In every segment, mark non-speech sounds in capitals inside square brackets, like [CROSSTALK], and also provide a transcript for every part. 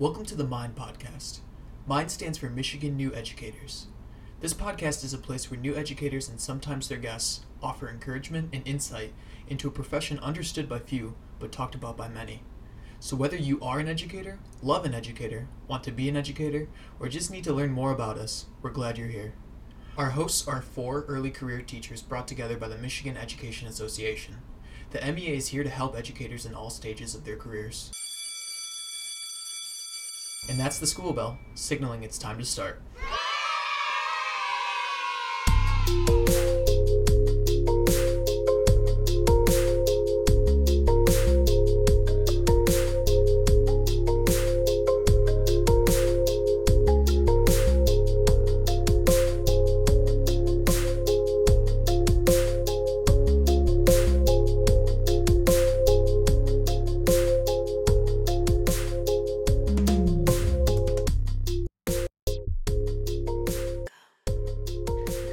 Welcome to the MiNE podcast. MiNE stands for Michigan New Educators. This podcast is a place where new educators and sometimes their guests offer encouragement and insight into a profession understood by few but talked about by many. So, whether you are an educator, love an educator, want to be an educator, or just need to learn more about us, we're glad you're here. Our hosts are four early career teachers brought together by the Michigan Education Association. The MEA is here to help educators in all stages of their careers. And that's the school bell, signaling it's time to start.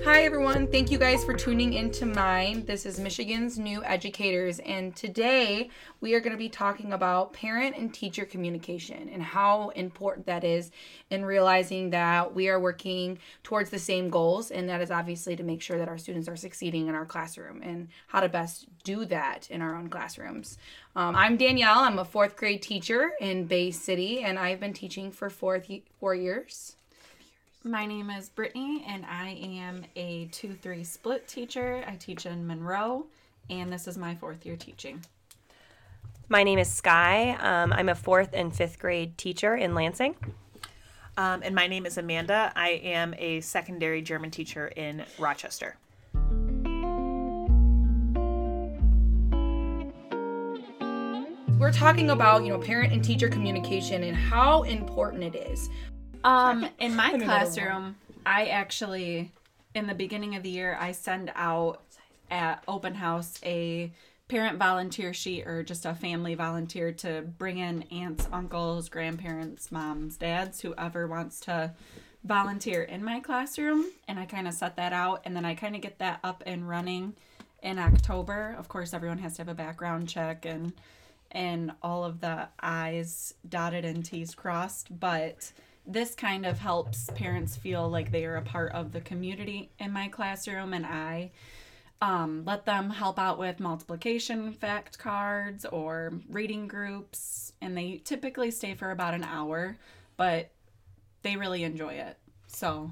Hi, everyone. Thank you guys for tuning into MiNE. This is Michigan's New Educators, and today we are going to be talking about parent and teacher communication and how important that is in realizing that we are working towards the same goals, and that is obviously to make sure that our students are succeeding in our classroom and how to best do that in our own classrooms. Um, I'm Danielle. I'm a fourth grade teacher in Bay City, and I've been teaching for four, four years. My name is Brittany, and I am a 2 3 split teacher. I teach in Monroe, and this is my fourth year teaching. My name is Sky. Um, I'm a fourth and fifth grade teacher in Lansing. Um, and my name is Amanda. I am a secondary German teacher in Rochester. We're talking about, you know, parent and teacher communication and how important it is. Um, in my classroom, I actually, in the beginning of the year, I send out at open house a parent volunteer sheet or just a family volunteer to bring in aunts, uncles, grandparents, moms, dads, whoever wants to volunteer in my classroom. And I kind of set that out and then I kind of get that up and running in October. Of course, everyone has to have a background check and and all of the I's dotted and T's crossed, but this kind of helps parents feel like they are a part of the community in my classroom and I um, let them help out with multiplication fact cards or reading groups and they typically stay for about an hour but they really enjoy it so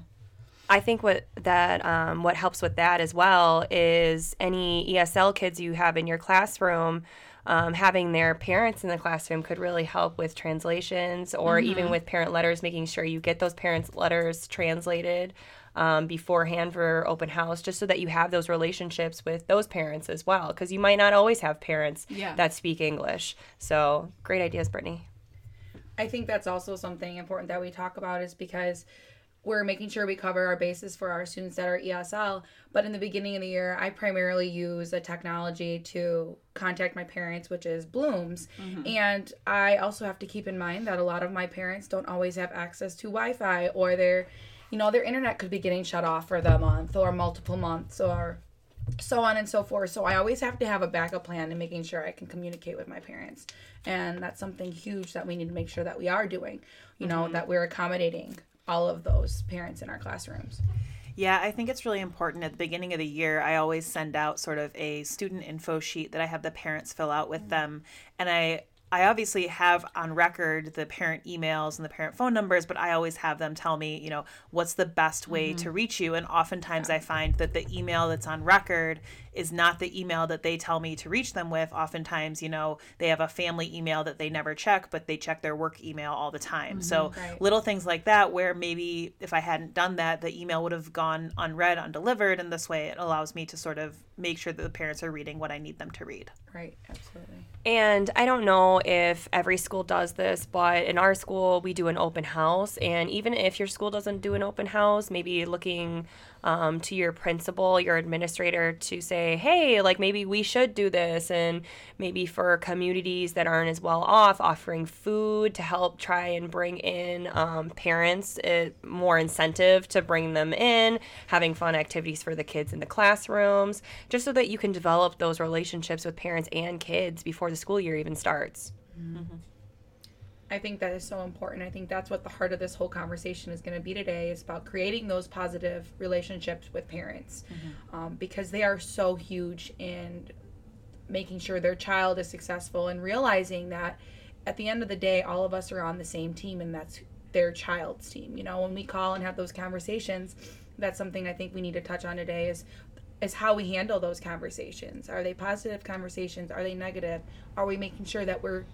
I think what that um, what helps with that as well is any ESL kids you have in your classroom. Um, having their parents in the classroom could really help with translations or even with parent letters, making sure you get those parents' letters translated um, beforehand for open house, just so that you have those relationships with those parents as well. Because you might not always have parents Yeah. that speak English. So, great ideas, Brittany. I think that's also something important that we talk about is because we're making sure we cover our bases for our students that are ESL. But in the beginning of the year, I primarily use a technology to contact my parents, which is Bloomz. Mm-hmm. And I also have to keep in mind that a lot of my parents don't always have access to Wi Fi or their, you know, their internet could be getting shut off for the month or multiple months or so on and so forth. So I always have to have a backup plan and making sure I can communicate with my parents. And that's something huge that we need to make sure that we are doing, you know, mm-hmm. that we're accommodating all of those parents in our classrooms. Yeah, I think it's really important at the beginning of the year. I always send out sort of a student info sheet that I have the parents fill out with mm. them. And I I obviously have on record the parent emails and the parent phone numbers, but I always have them tell me, you know, what's the best way to mm-hmm. reach you. And oftentimes I find that the email that's on record is not the email that they tell me to reach them with. Oftentimes, you know, they have a family email that they never check, but they check their work email all the time. So mm-hmm, Right. little things like that, where maybe if I hadn't done that, the email would have gone unread, undelivered. And this way it allows me to sort of make sure that the parents are reading what I need them to read. Right, absolutely. And I don't know if every school does this, but in our school, we do an open house. And even if your school doesn't do an open house, maybe looking um, to your principal, your administrator to say, hey, like maybe we should do this. And maybe for communities that aren't as well off, offering food to help try and bring in um, parents, it, more incentive to bring them in, having fun activities for the kids in the classrooms, just so that you can develop those relationships with parents and kids before the school year even starts. I I think that is so important. I think that's what the heart of this whole conversation is going to be today. Is about creating those positive relationships with parents, um, because they are so huge in making sure their child is successful and realizing that at the end of the day, all of us are on the same team, and that's their child's team. You know, when we call and have those conversations, that's something I think we need to touch on today. Is is how we handle those conversations. Are they positive conversations? Are they negative? Are we making sure that we're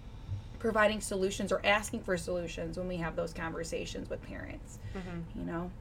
providing solutions or asking for solutions when we have those conversations with parents? Mm-hmm. You know?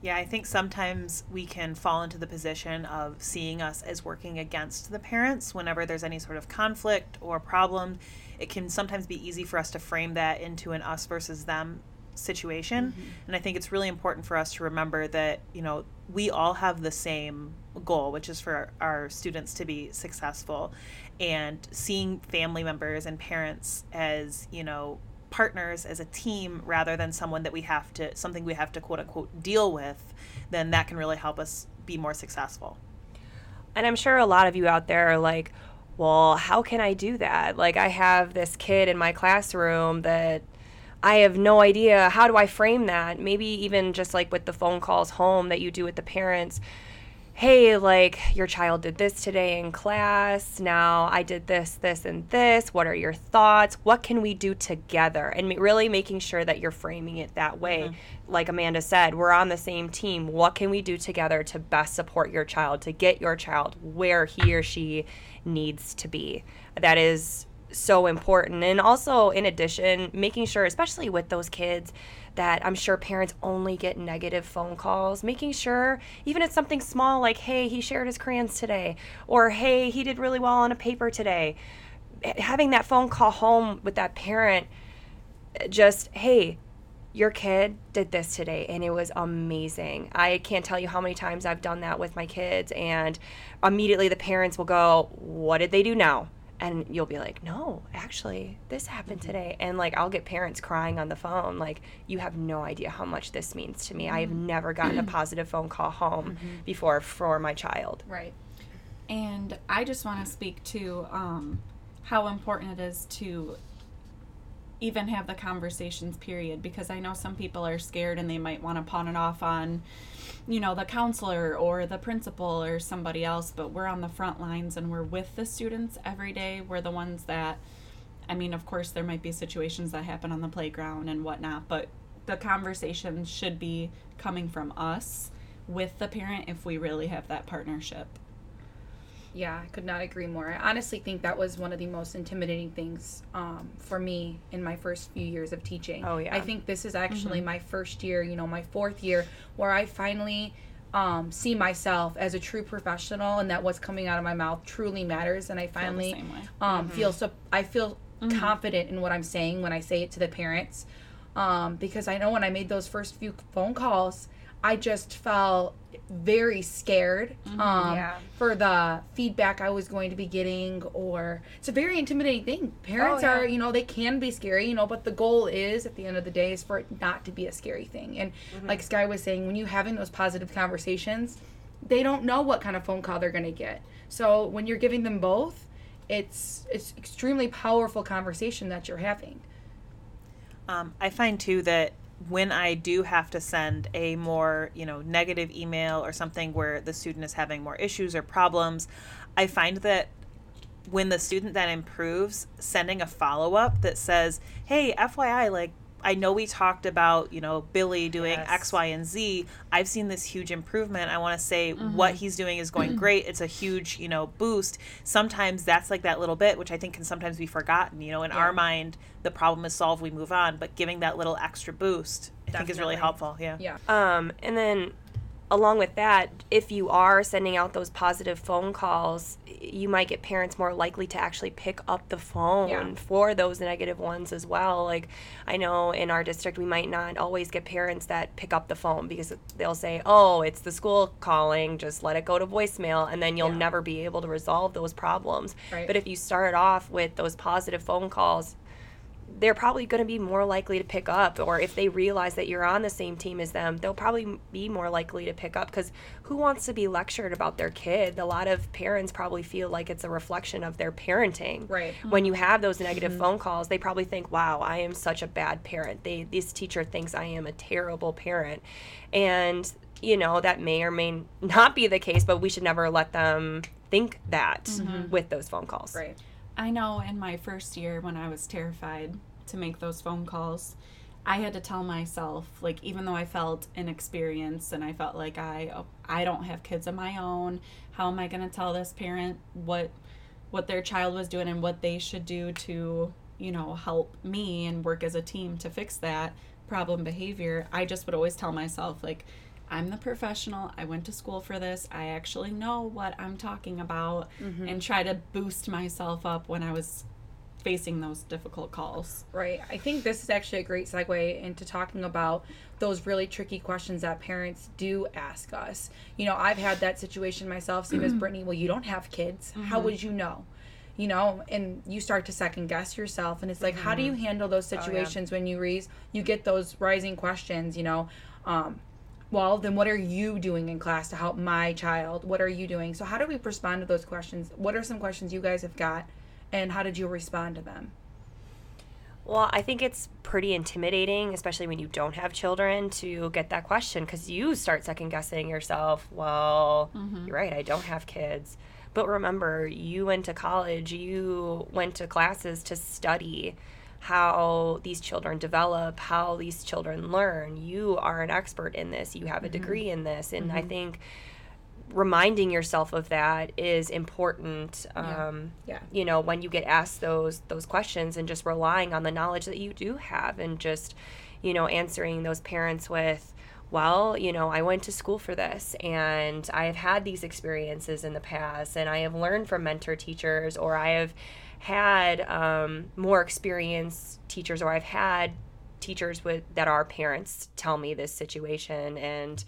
Yeah, I think sometimes we can fall into the position of seeing us as working against the parents whenever there's any sort of conflict or problem. It can sometimes be easy for us to frame that into an us versus them situation. Mm-hmm. And I think it's really important for us to remember that, you know, we all have the same goal, which is for our students to be successful. And seeing family members and parents as, you know, partners as a team rather than someone that we have to something we have to quote unquote deal with, then that can really help us be more successful. And I'm sure a lot of you out there are like, well, how can I do that? Like, I have this kid in my classroom that I have no idea. How do I frame that? Maybe even just like with the phone calls home that you do with the parents. Hey, like, your child did this today in class. Now I did this, this, and this. What are your thoughts? What can we do together? And really making sure that you're framing it that way. Mm-hmm. Like Amanda said, we're on the same team. What can we do together to best support your child, to get your child where he or she needs to be? That is so important. And also, in addition, making sure, especially with those kids, that I'm sure parents only get negative phone calls, making sure, even if it's something small like, hey, he shared his crayons today, or hey, he did really well on a paper today, having that phone call home with that parent, just, hey, your kid did this today and it was amazing. I can't tell you how many times I've done that with my kids, and immediately the parents will go, What did they do now? And you'll be like, No, actually, this happened mm-hmm. today. And like, I'll get parents crying on the phone, like, You have no idea how much this means to me. I have mm-hmm. never gotten a [CLEARS THROAT] positive phone call home mm-hmm. before for my child. Right. And I just want to speak to um, how important it is to even have the conversations, period, because I know some people are scared and they might want to pawn it off on, you know, the counselor or the principal or somebody else, but we're on the front lines and we're with the students every day. We're the ones that, I mean, of course, there might be situations that happen on the playground and whatnot, but the conversation should be coming from us with the parent if we really have that partnership. Yeah, I could not agree more. I honestly think that was one of the most intimidating things um, for me in my first few years of teaching. Oh, yeah. I think this is actually my first year, you know, my fourth year, where I finally um, see myself as a true professional and that what's coming out of my mouth truly matters. And I finally same way. um, feel so, I feel confident in what I'm saying when I say it to the parents. Um, because I know when I made those first few phone calls, I just felt very scared um, Yeah. for the feedback I was going to be getting, or it's a very intimidating thing. Parents Oh, yeah. are, you know, they can be scary, you know, but the goal is at the end of the day is for it not to be a scary thing. And Mm-hmm. like Sky was saying, when you're having those positive conversations, they don't know what kind of phone call they're going to get. So when you're giving them both, it's it's extremely powerful conversation that you're having. Um, I find too that when I do have to send a more, you know, negative email or something where the student is having more issues or problems, I find that when the student then improves, sending a follow up that says, "Hey, FYI, like I know we talked about, you know, Billy doing Yes. X, Y, and Z. I've seen this huge improvement. I want to say what he's doing is going great. It's a huge, you know, boost. Sometimes that's like that little bit, which I think can sometimes be forgotten. You know, in our mind, the problem is solved, we move on. But giving that little extra boost, I think is really helpful. Yeah. Yeah. Um, and then along with that, if you are sending out those positive phone calls, you might get parents more likely to actually pick up the phone Yeah. for those negative ones as well. Like I know in our district we might not always get parents that pick up the phone because they'll say, "Oh, it's the school calling, just let it go to voicemail," and then you'll Yeah. never be able to resolve those problems. Right. But if you start off with those positive phone calls, they're probably going to be more likely to pick up or if they realize that you're on the same team as them they'll probably be more likely to pick up because who wants to be lectured about their kid? A lot of parents probably feel like it's a reflection of their parenting. Right. when you have those negative mm-hmm. phone calls they probably think wow i am such a bad parent. They this teacher thinks i am a terrible parent. And you know that may or may not be the case but we should never let them think that mm-hmm. with those phone calls. Right. I know in my first year when I was terrified to make those phone calls, I had to tell myself, like, even though I felt inexperienced and I felt like I oh, I don't have kids of my own, how am I going to tell this parent what what their child was doing and what they should do to you know help me and work as a team to fix that problem behavior? I just would always tell myself like. I'm the professional. I went to school for this. I actually know what I'm talking about mm-hmm. and try to boost myself up when I was facing those difficult calls. Right. I think this is actually a great segue into talking about those really tricky questions that parents do ask us. You know, I've had that situation myself, same as mm-hmm. Brittany. Well, you don't have kids. How mm-hmm. would you know? You know, and you start to second guess yourself, and it's like, how do you mm-hmm. handle those oh, situations when you raise, you get those rising questions? You know, um, well, then what are you doing in class to help my child? What are you doing? So, how do we respond to those questions? What are some questions you guys have got, and how did you respond to them? Well, I think it's pretty intimidating, especially when you don't have children, to get that question because you start second guessing yourself. Well, mm-hmm. you're right, I don't have kids. But remember, you went to college, you went to classes to study how these children develop, how these children learn. You are an expert in this, you have a mm-hmm. degree in this. And I mm-hmm. think reminding yourself of that is important um, Yeah. you know when you get asked those those questions and just relying on the knowledge that you do have and just you know answering those parents with well you know i went to school for this and i have had these experiences in the past and i have learned from mentor teachers or i have had um, more experienced teachers or i've had teachers with that are parents tell me this situation and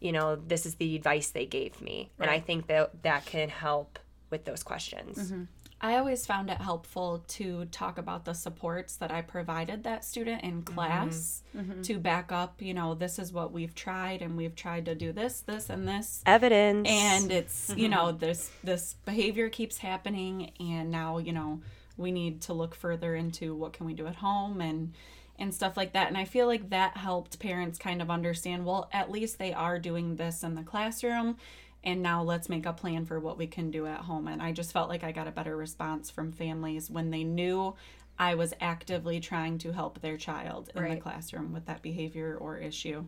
you know this is the advice they gave me. And i think that that can help with those questions. Mm-hmm. I always found it helpful to talk about the supports that I provided that student in mm-hmm. class mm-hmm. to back up, you know, this is what we've tried and we've tried to do this, this and this. evidence. And it's, you know, this this behavior keeps happening and now, you know, we need to look further into what can we do at home and and stuff like that. And I feel like that helped parents kind of understand, well, at least they are doing this in the classroom and now let's make a plan for what we can do at home. And I just felt like I got a better response from families when they knew I was actively trying to help their child in the classroom with that behavior or issue.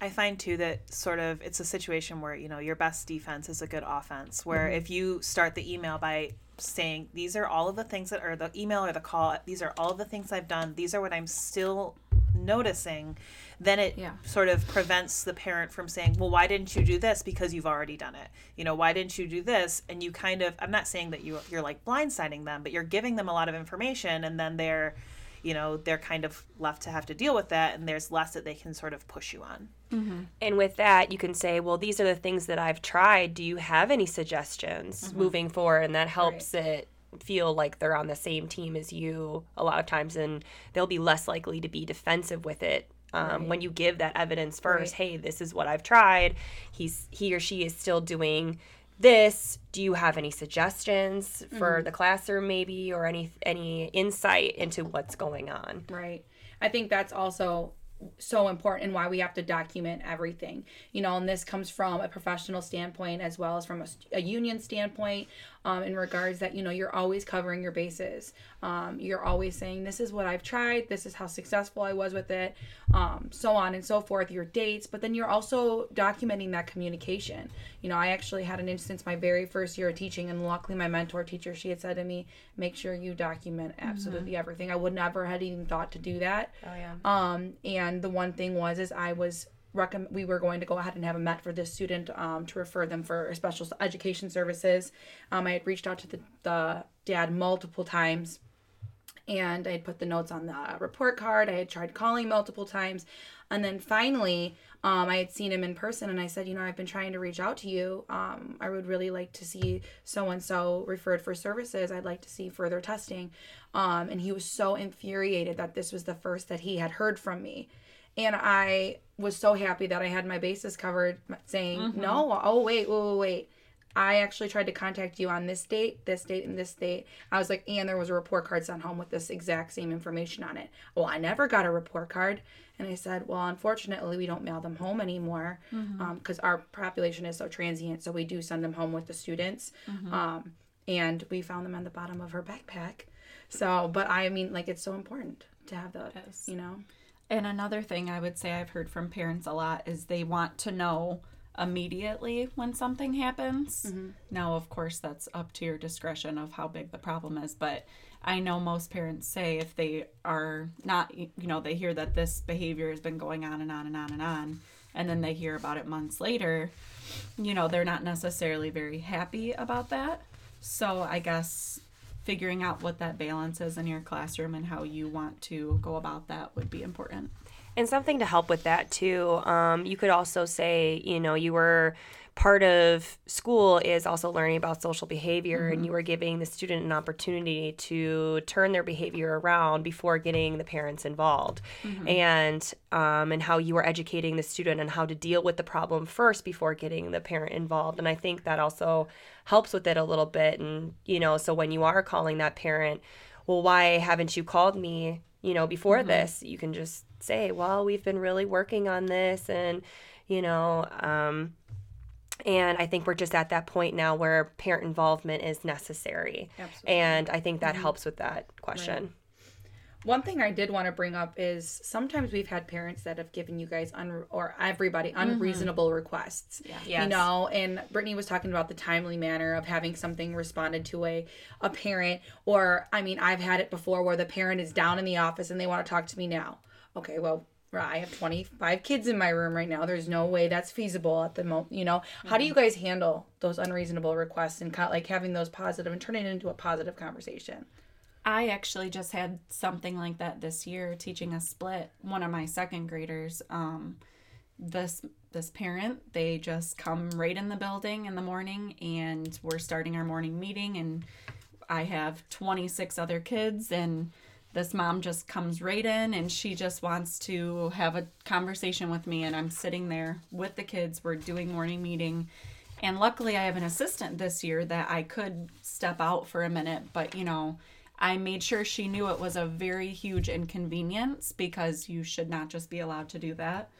I find too that sort of it's a situation where you know your best defense is a good offense. Where Mm-hmm. if you start the email by saying these are all of the things that are the email or the call, these are all of the things I've done. These are what I'm still noticing. Then it Yeah. sort of prevents the parent from saying, "Well, why didn't you do this?" Because you've already done it. You know, why didn't you do this? And you kind of I'm not saying that you you're like blindsiding them, but you're giving them a lot of information, and then they're you know they're kind of left to have to deal with that and there's less that they can sort of push you on Mm-hmm. and with that you can say well these are the things that i've tried. Do you have any suggestions mm-hmm. moving forward? And that helps it feel like they're on the same team as you a lot of times and they'll be less likely to be defensive with it um, when you give that evidence first. Hey this is what i've tried. He's he or she is still doing this. Do you have any suggestions for mm-hmm. the classroom maybe or any any insight into what's going on? Right. I think that's also so important and why we have to document everything. You know, and this comes from a professional standpoint as well as from a, a union standpoint um, in regards that, you know, you're always covering your bases. Um, you're always saying, this is what I've tried, this is how successful I was with it, um, so on and so forth, your dates, but then you're also documenting that communication. You know, I actually had an instance my very first year of teaching, and luckily my mentor teacher, she had said to me, make sure you document absolutely everything. I would never had even thought to do that. oh yeah Um, and the one thing was is I was recommend we were going to go ahead and have a MET for this student um, to refer them for special education services. Um, I had reached out to the, the dad multiple times and I had put the notes on the report card. I had tried calling multiple times. And then finally, um, I had seen him in person and I said, You know, I've been trying to reach out to you. Um, I would really like to see so and so referred for services. I'd like to see further testing. Um, and he was so infuriated that this was the first that he had heard from me. And I was so happy that I had my bases covered saying, mm-hmm. No, oh, wait, wait, wait. I actually tried to contact you on this date, this date, and this date. I was like, and there was a report card sent home with this exact same information on it. Well, I never got a report card. And I said, well, unfortunately, we don't mail them home anymore mm-hmm. um, because our population is so transient. So we do send them home with the students. Mm-hmm. Um, and we found them on the bottom of her backpack. So, but I mean, like, it's so important to have those, Yes. you know, And another thing I would say I've heard from parents a lot is they want to know immediately when something happens. Mm-hmm. Now, of course, that's up to your discretion of how big the problem is, but I know most parents say if they are not, you know, they hear that this behavior has been going on and on and on and on, and then they hear about it months later, you know, they're not necessarily very happy about that. So I guess figuring out what that balance is in your classroom and how you want to go about that would be important. And something to help with that too. Um, you could also say, you know, you were part of school is also learning about social behavior, and you were giving the student an opportunity to turn their behavior around before getting the parents involved, and um, and how you were educating the student on how to deal with the problem first before getting the parent involved. And I think that also helps with it a little bit. And you know, so when you are calling that parent, well, why haven't you called me? You know, before this, you can just say, well, we've been really working on this, and you know, um, and I think we're just at that point now where parent involvement is necessary, Absolutely. and I think that helps with that question. One thing I did want to bring up is sometimes we've had parents that have given you guys un- or everybody mm-hmm. unreasonable requests. Yeah. You know, and Brittany was talking about the timely manner of having something responded to a a parent or I mean, I've had it before where the parent is down in the office and they want to talk to me now. Okay, well, I have 25 kids in my room right now. There's no way that's feasible at the moment, you know. How do mm-hmm. you guys handle those unreasonable requests and kind of like having those positive and turning it into a positive conversation? I actually just had something like that this year teaching a split. One of my second graders, um, this this parent, they just come right in the building in the morning and we're starting our morning meeting and I have 26 other kids and this mom just comes right in and she just wants to have a conversation with me and I'm sitting there with the kids. We're doing morning meeting. And luckily I have an assistant this year that I could step out for a minute, but you know, I made sure she knew it was a very huge inconvenience because you should not just be allowed to do that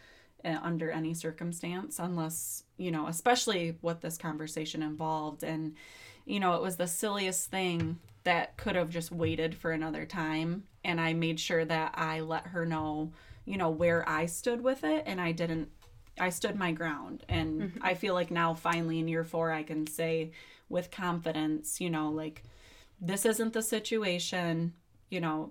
uh, under any circumstance unless, you know, especially what this conversation involved. And, you know, it was the silliest thing that could have just waited for another time. And I made sure that I let her know, you know, where I stood with it. And I didn't, I stood my ground. And I feel like now, finally, in year four, I can say with confidence, you know, like, this isn't the situation you know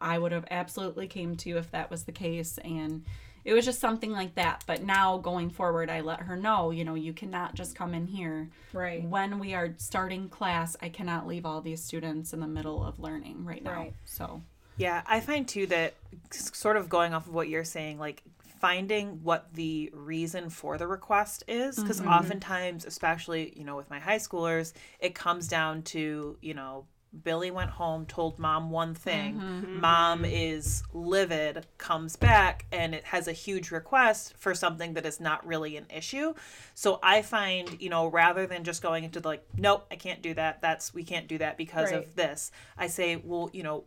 i would have absolutely came to you if that was the case and it was just something like that but now going forward i let her know you know you cannot just come in here Right. when we are starting class i cannot leave all these students in the middle of learning right now Right. so Yeah, I find too that sort of going off of what you're saying, like finding what the reason for the request is, because mm-hmm. oftentimes, especially, you know, with my high schoolers, it comes down to, you know, Billy went home, told mom one thing. Mm-hmm. Mom mm-hmm. is livid, comes back, and it has a huge request for something that is not really an issue. So I find, you know, rather than just going into the, like, nope, I can't do that. That's we can't do that because Right. of this. I say, well, you know,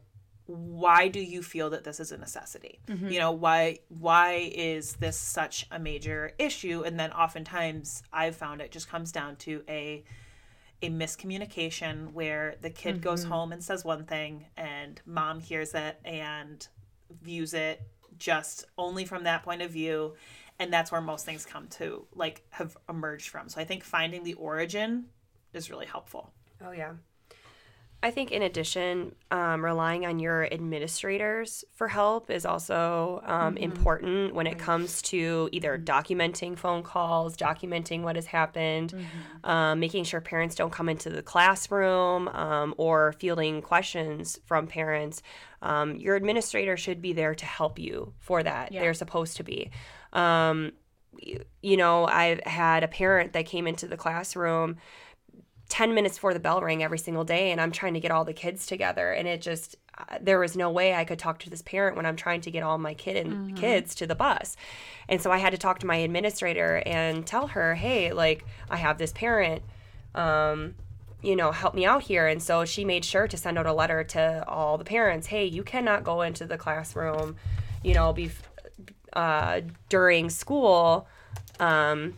why do you feel that this is a necessity? Mm-hmm. You know why why is this such a major issue? And then oftentimes i've found it just comes down to a a miscommunication where the kid goes mm-hmm. home and says one thing and mom hears it and views it just only from that point of view. And that's where most things come to like have emerged from. So i think finding the origin is really helpful. Oh yeah. I think in addition, um, relying on your administrators for help is also um, important when it comes to either documenting phone calls, documenting what has happened, um, making sure parents don't come into the classroom um, or fielding questions from parents. Um, your administrator should be there to help you for that. Yeah. They're supposed to be. Um, you know, I've had a parent that came into the classroom 10 minutes before the bell rang every single day and i'm trying to get all the kids together and it just uh, there was no way i could talk to this parent when i'm trying to get all my kid and kids to the bus. And so i had to talk to my administrator and tell her hey like i have this parent um, you know help me out here. And so she made sure to send out a letter to all the parents hey you cannot go into the classroom you know be uh, during school um,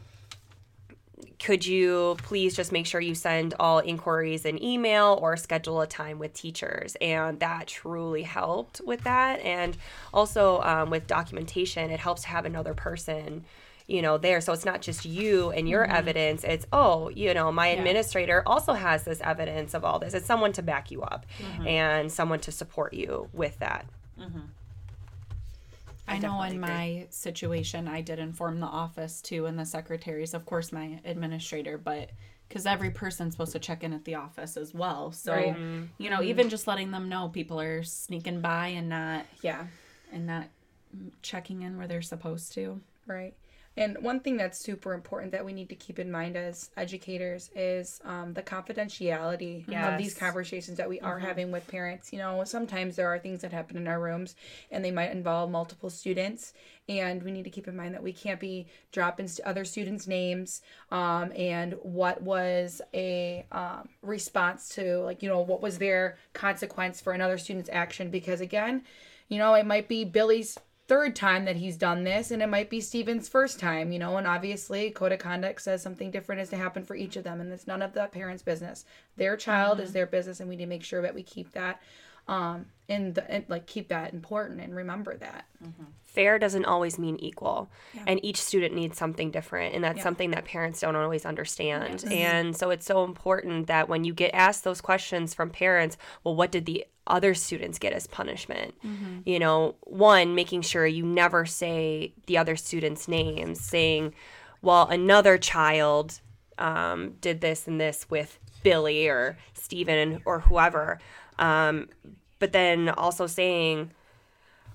could you please just make sure you send all inquiries in email or schedule a time with teachers? And that truly helped with that. And also um, with documentation it helps to have another person you know there. So it's not just you and your mm-hmm. evidence. It's oh you know my administrator also has this evidence of all this. It's someone to back you up mm-hmm. and someone to support you with that mm-hmm. I, know definitely in my situation, I did inform the office too, and the secretaries, of course, my administrator, but because every person's supposed to check in at the office as well. So, Right. you know, mm-hmm. even just letting them know people are sneaking by and not Yeah. and not checking in where they're supposed to. Right. And one thing that's super important that we need to keep in mind as educators is um, the confidentiality of these conversations that we are having with parents. You know, sometimes there are things that happen in our rooms and they might involve multiple students. And we need to keep in mind that we can't be dropping other students' names um, and what was a um, response to, like, you know, what was their consequence for another student's action. Because again, you know, it might be Billy's third time that he's done this and it might be Steven's first time, you know, and obviously code of conduct says something different is to happen for each of them and it's none of the parents' business. Their child is their business and we need to make sure that we keep that um in the and, like keep that important and remember that. fair doesn't always mean equal and each student needs something different and that's something that parents don't always understand and so it's so important that when you get asked those questions from parents well what did the other students get as punishment. You know one making sure you never say the other students names saying well another child um, did this and this with billy or stephen or whoever. Um, but then also saying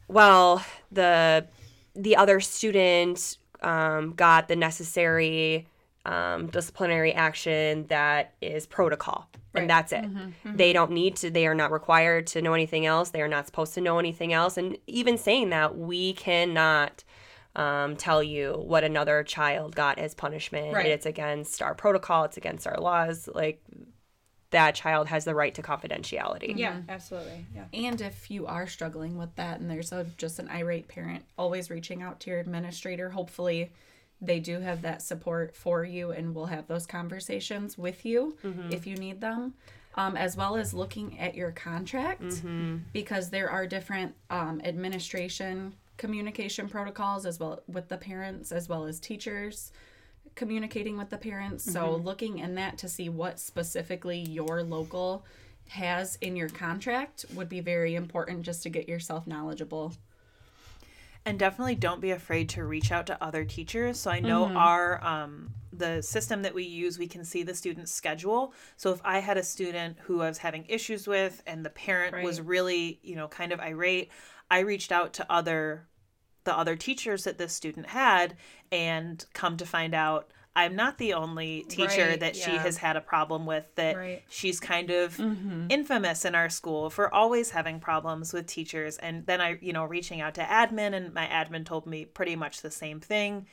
well the the other student um, got the necessary um, disciplinary action that is protocol and that's it. Mm-hmm. Mm-hmm. They don't need to they are not required to know anything else. They are not supposed to know anything else. And even saying that we cannot um, tell you what another child got as punishment. Right. it's against our protocol. It's against our laws. Like that child has the right to confidentiality. Yeah, mm-hmm. absolutely. Yeah. And if you are struggling with that and there's a just an irate parent, always reaching out to your administrator. Hopefully they do have that support for you and will have those conversations with you if you need them. Um, as well as looking at your contract because there are different um, administration communication protocols as well with the parents as well as teachers communicating with the parents. So looking in that to see what specifically your local has in your contract would be very important just to get yourself knowledgeable. And definitely don't be afraid to reach out to other teachers. So i know our um, the system that we use we can see the student's schedule. So if i had a student who i was having issues with and the parent was really you know kind of irate i reached out to other the other teachers that this student had and come to find out i'm not the only teacher Right, that she has had a problem with that Right. she's kind of mm-hmm. infamous in our school for always having problems with teachers. And then i you know reaching out to admin and my admin told me pretty much the same thing.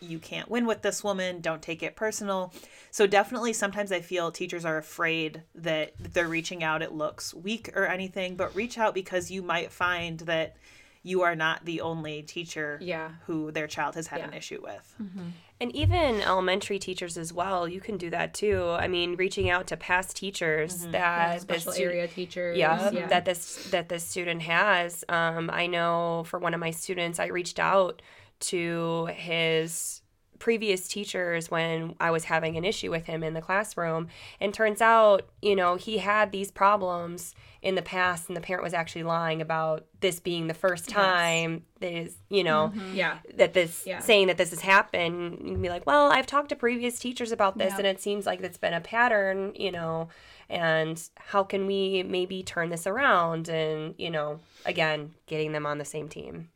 You can't win with this woman. Don't take it personal. So definitely sometimes i feel teachers are afraid that they're reaching out. It looks weak or anything but reach out because you might find that you are not the only teacher Yeah. who their child has had an issue with mm-hmm. And even elementary teachers as well, you can do that too. I mean, reaching out to past teachers that the Special stu- area teachers. yeah, that this that this student has. Um, I know for one of my students, I reached out to his previous teachers when I was having an issue with him in the classroom. And turns out, you know, he had these problems in the past, and the parent was actually lying about this being the first time that is, you know, mm-hmm. Yeah. that this Yeah. saying that this has happened. You can be like, well, I've talked to previous teachers about this, Yeah. and it seems like it's been a pattern, you know. And how can we maybe turn this around? And you know, again, getting them on the same team.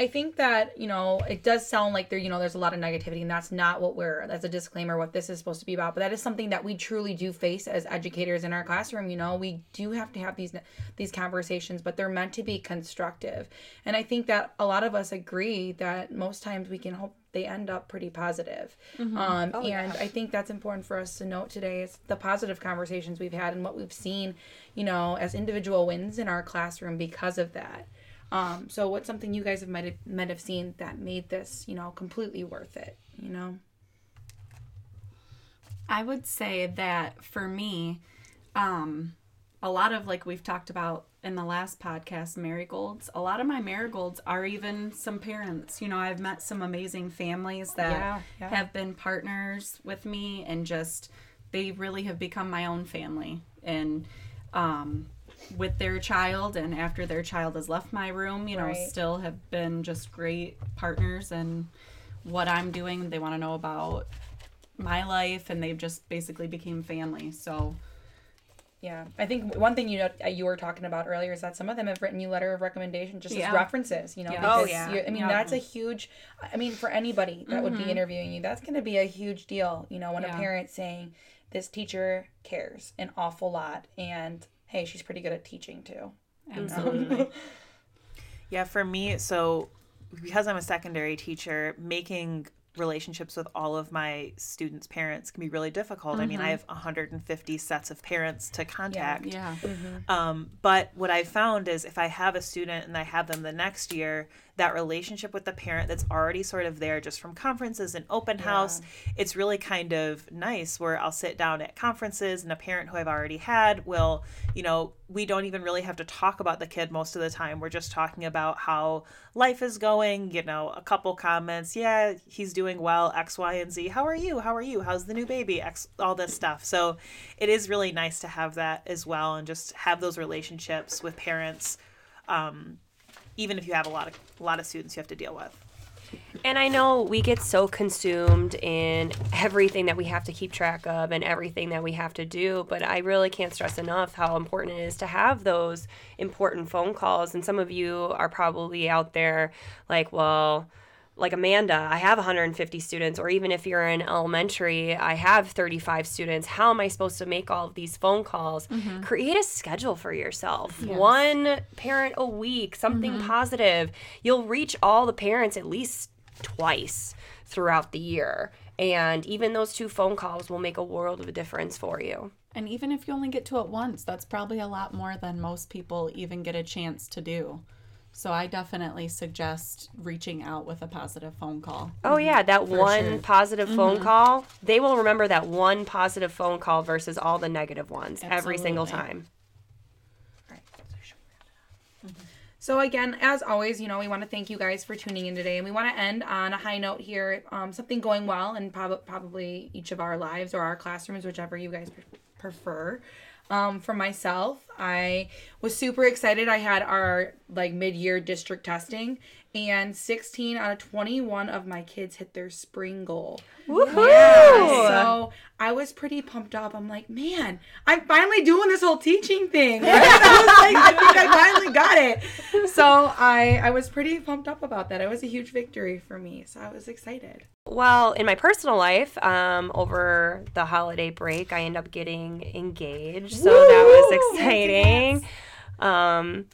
I think that, you know, it does sound like there, you know, there's a lot of negativity and that's not what we're that's a disclaimer what this is supposed to be about, but that is something that we truly do face as educators in our classroom, you know. We do have to have these these conversations, but they're meant to be constructive. And I think that a lot of us agree that most times we can hope they end up pretty positive. Um, and I think that's important for us to note today is the positive conversations we've had and what we've seen, you know, as individual wins in our classroom because of that. Um, so what's something you guys have might have, might have seen that made this, you know, completely worth it, you know? I would say that for me, um, a lot of like we've talked about in the last podcast, marigolds. A lot of my marigolds are even some parents. You know, I've met some amazing families that Yeah, yeah. have been partners with me, and just they really have become my own family. And um, with their child, and after their child has left my room, you know, Right. still have been just great partners and what I'm doing. They want to know about my life and they've just basically became family so Yeah, I think one thing you know uh, you were talking about earlier is that some of them have written you letter of recommendation just Yeah. as references. You know, Yeah. Oh, yeah. I mean Yeah. that's a huge. I mean, for anybody that would be interviewing you, that's going to be a huge deal. You know, when a Yeah. parent's saying this teacher cares an awful lot, and hey, she's pretty good at teaching too. absolutely mm-hmm. [LAUGHS] Yeah, for me, so because I'm a secondary teacher, making relationships with all of my students' parents can be really difficult. I mean, I have 150 sets of parents to contact. yeah Um, but what I found is if I have a student and I have them the next year, that relationship with the parent that's already sort of there just from conferences and open house, it's really kind of nice where I'll sit down at conferences and a parent who I've already had will, you know, we don't even really have to talk about the kid most of the time. We're just talking about how life is going, you know, a couple comments. Yeah, he's doing well, X, Y, and Z. How are you? How are you? How's the new baby? X, all this stuff. So it is really nice to have that as well and just have those relationships with parents. Um, even if you have a lot of a lot of students you have to deal with. And I know we get so consumed in everything that we have to keep track of and everything that we have to do, but I really can't stress enough how important it is to have those important phone calls. And some of you are probably out there like, well, like Amanda, I have 150 students, or even if you're in elementary, I have 35 students. How am I supposed to make all of these phone calls? Mm-hmm. Create a schedule for yourself. One parent a week, something mm-hmm. positive. You'll reach all the parents at least twice throughout the year. And even those two phone calls will make a world of a difference for you. and even if you only get to it once that's probably a lot more than most people even get a chance to do so i definitely suggest reaching out with a positive phone call Oh yeah, that one sure. positive phone call. They will remember that one positive phone call versus all the negative ones every single Absolutely. time. So again, as always, you know, we want to thank you guys for tuning in today, and we want to end on a high note here. Um, something going well in prob- probably each of our lives or our classrooms, whichever you guys pre- prefer. Um, for myself, I was super excited. I had our like mid-year district testing, and 16 out of 21 of my kids hit their spring goal. Yeah, so I was pretty pumped up. I'm like, man, I'm finally doing this whole teaching thing. [LAUGHS] Right? I was like, I think I finally got it. So I I was pretty pumped up about that. It was a huge victory for me. So I was excited. Well, in my personal life, um, over the holiday break, I end up getting engaged, so that was exciting. Um,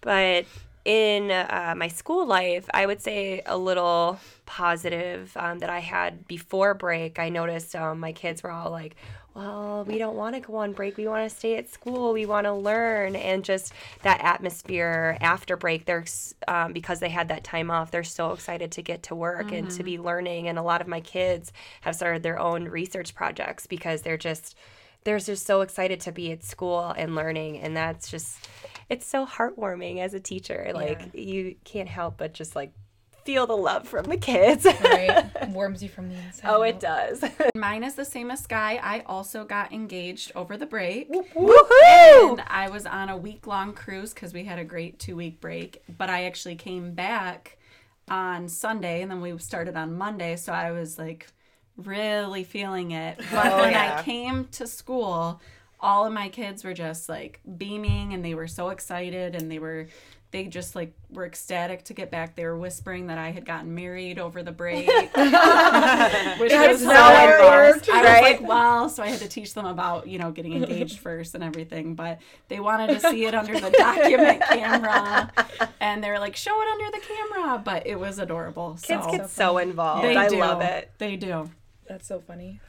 but in uh, my school life, I would say a little positive um, that I had before break. I noticed um, my kids were all like, well, we don't want to go on break. We want to stay at school. We want to learn. And just that atmosphere after break, they're, um, because they had that time off, they're so excited to get to work and to be learning. And a lot of my kids have started their own research projects because they're just, they're just so excited to be at school and learning. And that's just, it's so heartwarming as a teacher. Like, you can't help but just like feel the love from the kids. [LAUGHS] Right? Warms you from the inside. oh, it does. [LAUGHS] Mine is the same as Sky. I also got engaged over the break. Woohoo! And I was on a week long cruise because we had a great two week break. But I actually came back on Sunday and then we started on Monday. So I was like really feeling it. [LAUGHS] But Oh, when yeah. I came to school, all of my kids were just like beaming and they were so excited and they were. They just like were ecstatic to get back. They were whispering that I had gotten married over the break, [LAUGHS] [LAUGHS] which That's was so how embarrassed. I was like, well, so I had to teach them about, you know, getting engaged first and everything. But they wanted to see it under the document camera. And they were like, show it under the camera. But it was adorable. Kids so get so involved. they I do. love it. They do. That's so funny.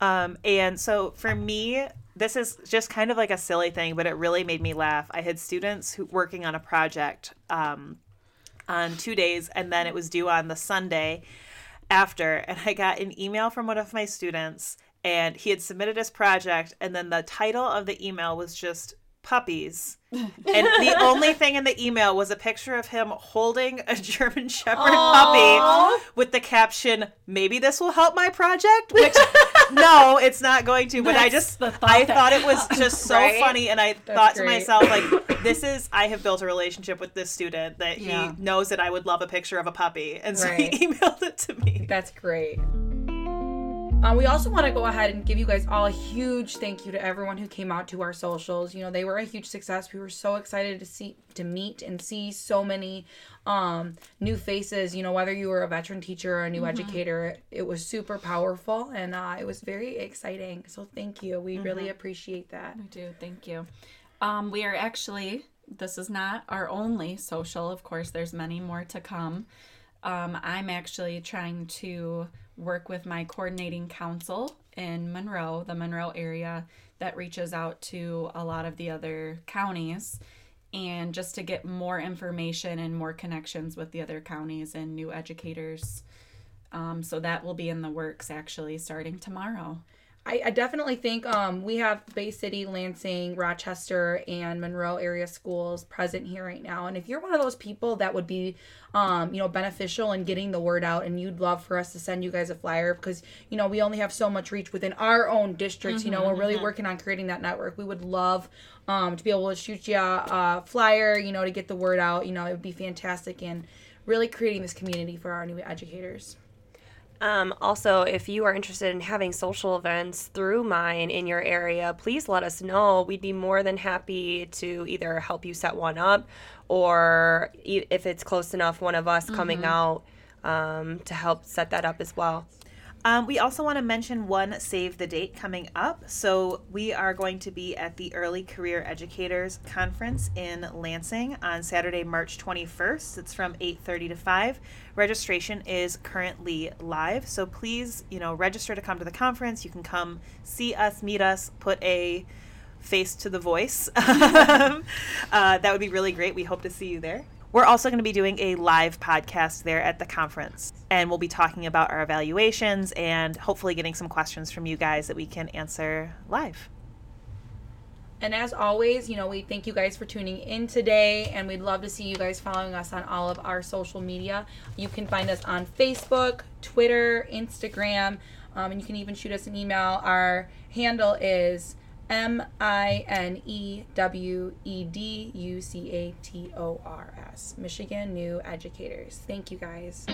Um, and so for me, this is just kind of like a silly thing, but it really made me laugh. I had students who working on a project um, on two days, and then it was due on the Sunday after, and I got an email from one of my students, and he had submitted his project, and then the title of the email was just puppies. [LAUGHS] and the only thing in the email was a picture of him holding a German [LAUGHS] Shepherd puppy with the caption, "Maybe this will help my project." Which, [LAUGHS] no, it's not going to. But I just, thought I that thought it was just so Right? funny, and I thought to great. myself, like, this is I have built a relationship with this student that Yeah. he knows that I would love a picture of a puppy, and so Right. he emailed it to me. That's great. Um, we also want to go ahead and give you guys all a huge thank you to everyone who came out to our socials. You know, they were a huge success. We were so excited to see, to meet and see so many um, new faces. You know, whether you were a veteran teacher or a new educator, it was super powerful and uh, it was very exciting. So thank you. We really appreciate that. We do. Thank you. Um, we are actually, this is not our only social. Of course, there's many more to come. Um, I'm actually trying to work with my coordinating council in Monroe, the Monroe area, that reaches out to a lot of the other counties. And just to get more information and more connections with the other counties and new educators. Um, so that will be in the works actually starting tomorrow. I, I definitely think um, we have Bay City, Lansing, Rochester, and Monroe area schools present here right now. And if you're one of those people that would be, um, you know, beneficial in getting the word out, and you'd love for us to send you guys a flyer because you know we only have so much reach within our own districts. You know, we're really working on creating that network. We would love um, to be able to shoot you a, a flyer. You know, to get the word out. You know, it would be fantastic and really creating this community for our new educators. Um, also, if you are interested in having social events through MiNE in your area, please let us know. We'd be more than happy to either help you set one up or if it's close enough, one of us coming out um, to help set that up as well. Um, we also want to mention one save the date coming up. So we are going to be at the Early Career Educators Conference in Lansing on Saturday, March 21st. It's from 8:30 to 5. Registration is currently live, so please, you know, register to come to the conference. You can come see us, meet us, put a face to the voice. [LAUGHS] uh, that would be really great. We hope to see you there. We're also going to be doing a live podcast there at the conference, and we'll be talking about our evaluations and hopefully getting some questions from you guys that we can answer live. And as always, you know, we thank you guys for tuning in today, and we'd love to see you guys following us on all of our social media. You can find us on Facebook, Twitter, Instagram, um, and you can even shoot us an email. Our handle is M I N E W E D U C A T O R S, Michigan New Educators. Thank you guys.